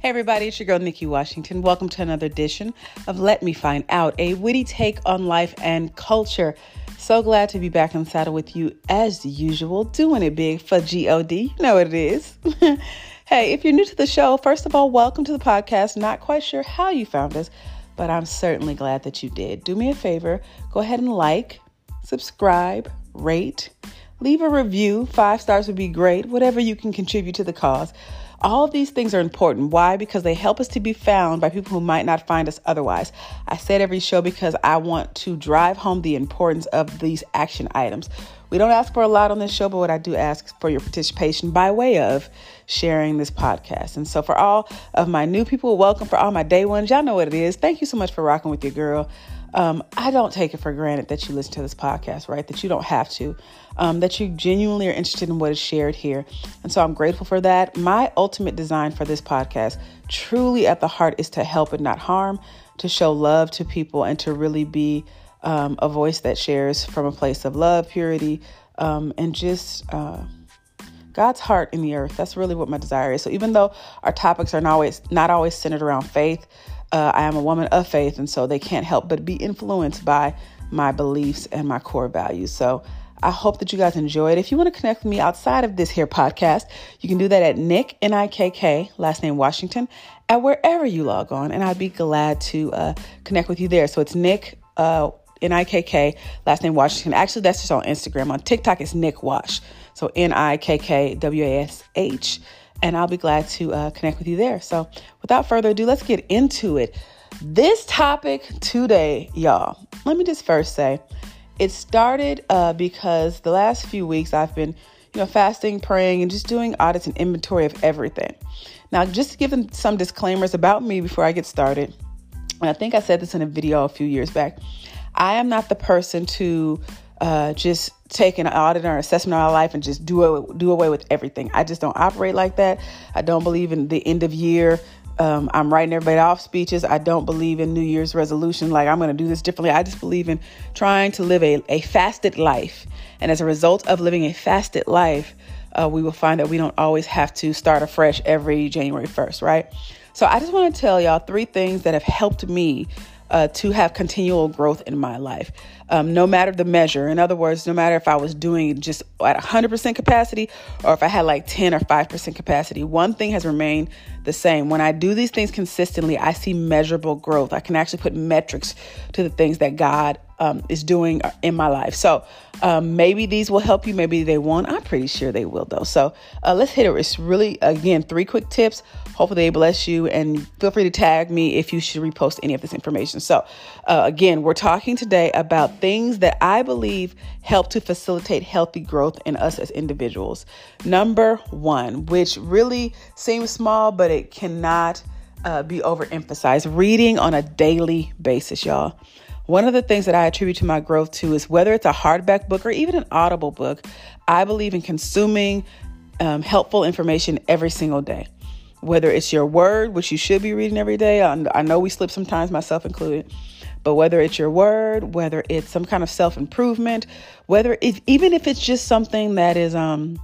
Hey everybody, it's your girl Nikki Washington. Welcome to another edition of Let Me Find Out, a witty take on life and culture. So glad to be back in the saddle with you as usual, doing it big for GOD. You know what it is. hey, if you're new to the show, first of all, welcome to the podcast. Not quite sure how you found us, but I'm certainly glad that you did. Do me a favor, go ahead and like, subscribe, rate, leave a review. Five stars would be great, whatever you can contribute to the cause. All of these things are important. Why? Because they help us to be found by people who might not find us otherwise. I said every show because I want to drive home the importance of these action items. We don't ask for a lot on this show, but what I do ask for your participation by way of sharing this podcast. And so, for all of my new people, welcome. For all my day ones, y'all know what it is. Thank you so much for rocking with your girl. Um, I don't take it for granted that you listen to this podcast, right? That you don't have to, um, that you genuinely are interested in what is shared here. And so I'm grateful for that. My ultimate design for this podcast, truly at the heart, is to help and not harm, to show love to people, and to really be um, a voice that shares from a place of love, purity, um, and just. Uh, God's heart in the earth. That's really what my desire is. So even though our topics are not always not always centered around faith, uh, I am a woman of faith, and so they can't help but be influenced by my beliefs and my core values. So I hope that you guys enjoy it. If you want to connect with me outside of this here podcast, you can do that at Nikk, N I K K, last name Washington, at wherever you log on, and I'd be glad to uh, connect with you there. So it's Nikk, uh, N I K K, last name Washington. Actually, that's just on Instagram. On TikTok, it's Nikk Wash. So N I K K W A S H and I'll be glad to uh, connect with you there. So, without further ado, let's get into it. This topic today, y'all, let me just first say it started uh, because the last few weeks I've been, you know, fasting, praying, and just doing audits and inventory of everything. Now, just to give them some disclaimers about me before I get started, and I think I said this in a video a few years back, I am not the person to uh, just take an audit or assessment of our life and just do do away with everything. I just don't operate like that. I don't believe in the end of year. Um, I'm writing everybody off speeches. I don't believe in New Year's resolution, like I'm going to do this differently. I just believe in trying to live a, a fasted life. And as a result of living a fasted life, uh, we will find that we don't always have to start afresh every January 1st, right? So I just want to tell y'all three things that have helped me uh, to have continual growth in my life, um, no matter the measure. In other words, no matter if I was doing just at 100% capacity or if I had like 10 or 5% capacity, one thing has remained the same. When I do these things consistently, I see measurable growth. I can actually put metrics to the things that God um, is doing in my life. So um, maybe these will help you, maybe they won't. I'm pretty sure they will, though. So uh, let's hit it. It's really, again, three quick tips. Hopefully, they bless you. And feel free to tag me if you should repost any of this information. So, uh, again, we're talking today about things that I believe help to facilitate healthy growth in us as individuals. Number one, which really seems small, but it cannot uh, be overemphasized reading on a daily basis, y'all. One of the things that I attribute to my growth to is whether it's a hardback book or even an audible book, I believe in consuming um, helpful information every single day. Whether it's your word, which you should be reading every day, I know we slip sometimes, myself included, but whether it's your word, whether it's some kind of self improvement, whether it, even if it's just something that is um,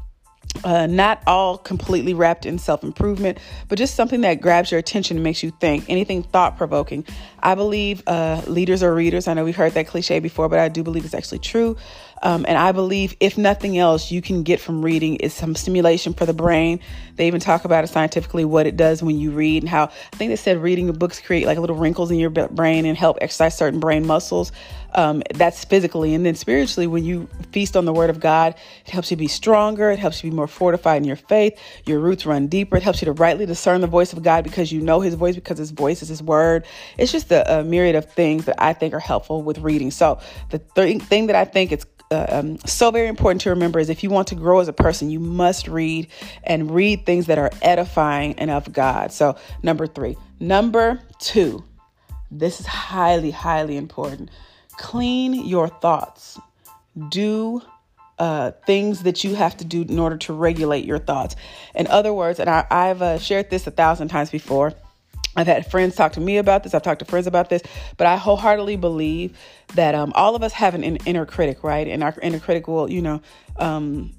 uh, not all completely wrapped in self improvement, but just something that grabs your attention and makes you think, anything thought provoking. I believe uh, leaders are readers. I know we've heard that cliche before, but I do believe it's actually true. Um, and I believe, if nothing else, you can get from reading is some stimulation for the brain. They even talk about it scientifically what it does when you read and how I think they said reading books create like little wrinkles in your brain and help exercise certain brain muscles. Um, that's physically. And then spiritually, when you feast on the word of God, it helps you be stronger. It helps you be more fortified in your faith. Your roots run deeper. It helps you to rightly discern the voice of God because you know his voice, because his voice is his word. It's just a, a myriad of things that I think are helpful with reading. So the th- thing that I think it's um, so very important to remember is if you want to grow as a person, you must read and read things that are edifying and of God. So, number three. Number two, this is highly, highly important. Clean your thoughts. Do uh, things that you have to do in order to regulate your thoughts. In other words, and I, have uh, shared this a thousand times before. I've had friends talk to me about this. I've talked to friends about this, but I wholeheartedly believe that um, all of us have an inner critic, right? And our inner critic will, you know, um,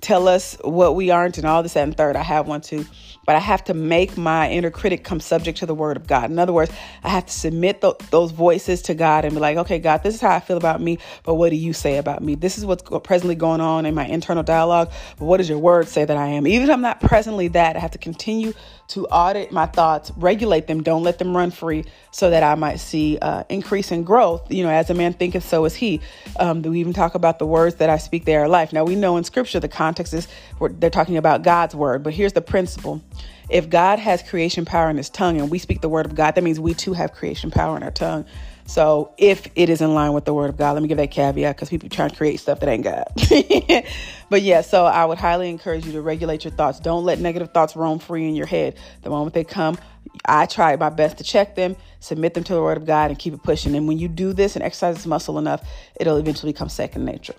tell us what we aren't and all this and third. I have one too. But I have to make my inner critic come subject to the word of God. In other words, I have to submit th- those voices to God and be like, okay, God, this is how I feel about me, but what do you say about me? This is what's presently going on in my internal dialogue, but what does your word say that I am? Even if I'm not presently that, I have to continue to audit my thoughts, regulate them, don't let them run free, so that I might see uh, increase in growth. You know, as a man thinketh, so is he. Um, we even talk about the words that I speak, they are life. Now we know in Scripture the context is they're talking about God's word, but here's the principle: if God has creation power in His tongue, and we speak the word of God, that means we too have creation power in our tongue. So if it is in line with the word of God, let me give that caveat because people try to create stuff that ain't God. but yeah, so I would highly encourage you to regulate your thoughts. Don't let negative thoughts roam free in your head. The moment they come, I try my best to check them, submit them to the word of God, and keep it pushing. And when you do this and exercise this muscle enough, it'll eventually become second nature.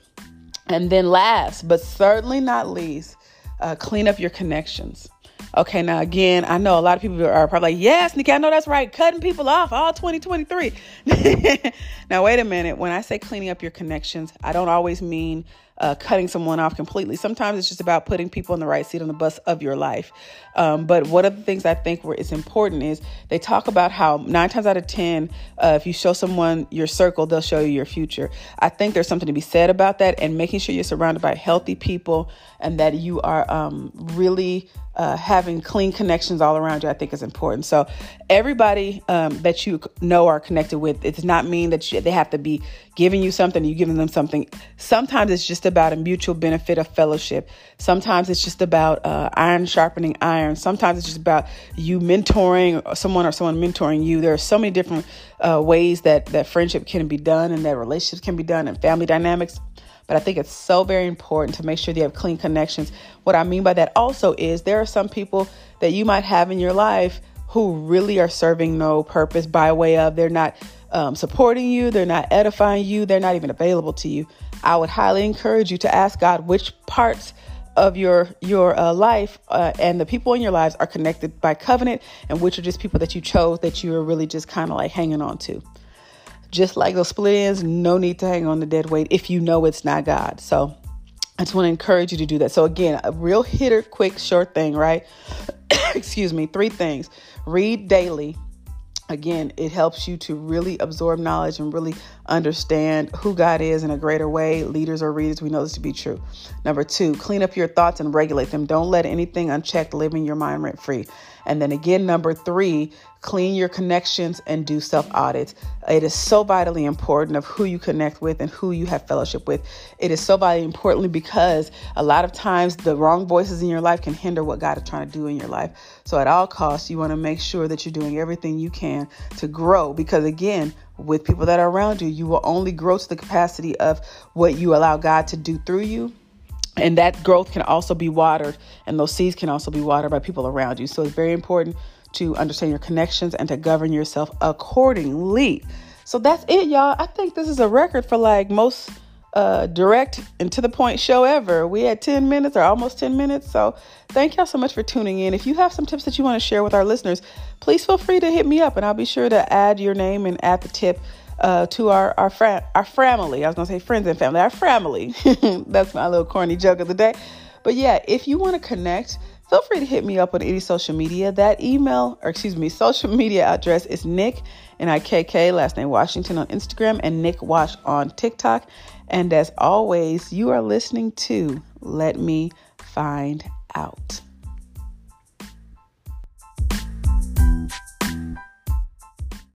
And then last, but certainly not least, uh, clean up your connections. Okay, now again, I know a lot of people are probably like, yes, Nikki, I know that's right. Cutting people off all 2023. now, wait a minute. When I say cleaning up your connections, I don't always mean uh, cutting someone off completely. Sometimes it's just about putting people in the right seat on the bus of your life. Um, but one of the things I think where it's important is they talk about how nine times out of 10, uh, if you show someone your circle, they'll show you your future. I think there's something to be said about that and making sure you're surrounded by healthy people and that you are um, really uh, having clean connections all around you, I think is important. So everybody um, that you know are connected with, it does not mean that you, they have to be giving you something, you giving them something. Sometimes it's just about a mutual benefit of fellowship. Sometimes it's just about uh, iron sharpening iron. Sometimes it's just about you mentoring someone or someone mentoring you. There are so many different uh, ways that that friendship can be done and that relationships can be done and family dynamics. But I think it's so very important to make sure you have clean connections. What I mean by that also is there are some people that you might have in your life who really are serving no purpose by way of they're not um, supporting you, they're not edifying you, they're not even available to you. I would highly encourage you to ask God which parts of your your uh, life uh, and the people in your lives are connected by covenant and which are just people that you chose that you are really just kind of like hanging on to just like those split ends, no need to hang on the dead weight if you know it's not God. So I just want to encourage you to do that. So again, a real hitter, quick, short thing, right? Excuse me. Three things. Read daily. Again, it helps you to really absorb knowledge and really understand who God is in a greater way. Leaders or readers, we know this to be true. Number two, clean up your thoughts and regulate them. Don't let anything unchecked live in your mind rent free. And then again, number three, clean your connections and do self audits. It is so vitally important of who you connect with and who you have fellowship with. It is so vitally important because a lot of times the wrong voices in your life can hinder what God is trying to do in your life. So at all costs, you want to make sure that you're doing everything you can to grow because again, with people that are around you, you will only grow to the capacity of what you allow God to do through you and that growth can also be watered and those seeds can also be watered by people around you so it's very important to understand your connections and to govern yourself accordingly so that's it y'all i think this is a record for like most uh, direct and to the point show ever we had 10 minutes or almost 10 minutes so thank y'all so much for tuning in if you have some tips that you want to share with our listeners please feel free to hit me up and i'll be sure to add your name and add the tip uh, to our our friend our family. I was gonna say friends and family. Our family. That's my little corny joke of the day. But yeah, if you want to connect, feel free to hit me up on any social media. That email, or excuse me, social media address is Nikk N I K K last name Washington on Instagram and Nikk Wash on TikTok. And as always, you are listening to Let Me Find Out.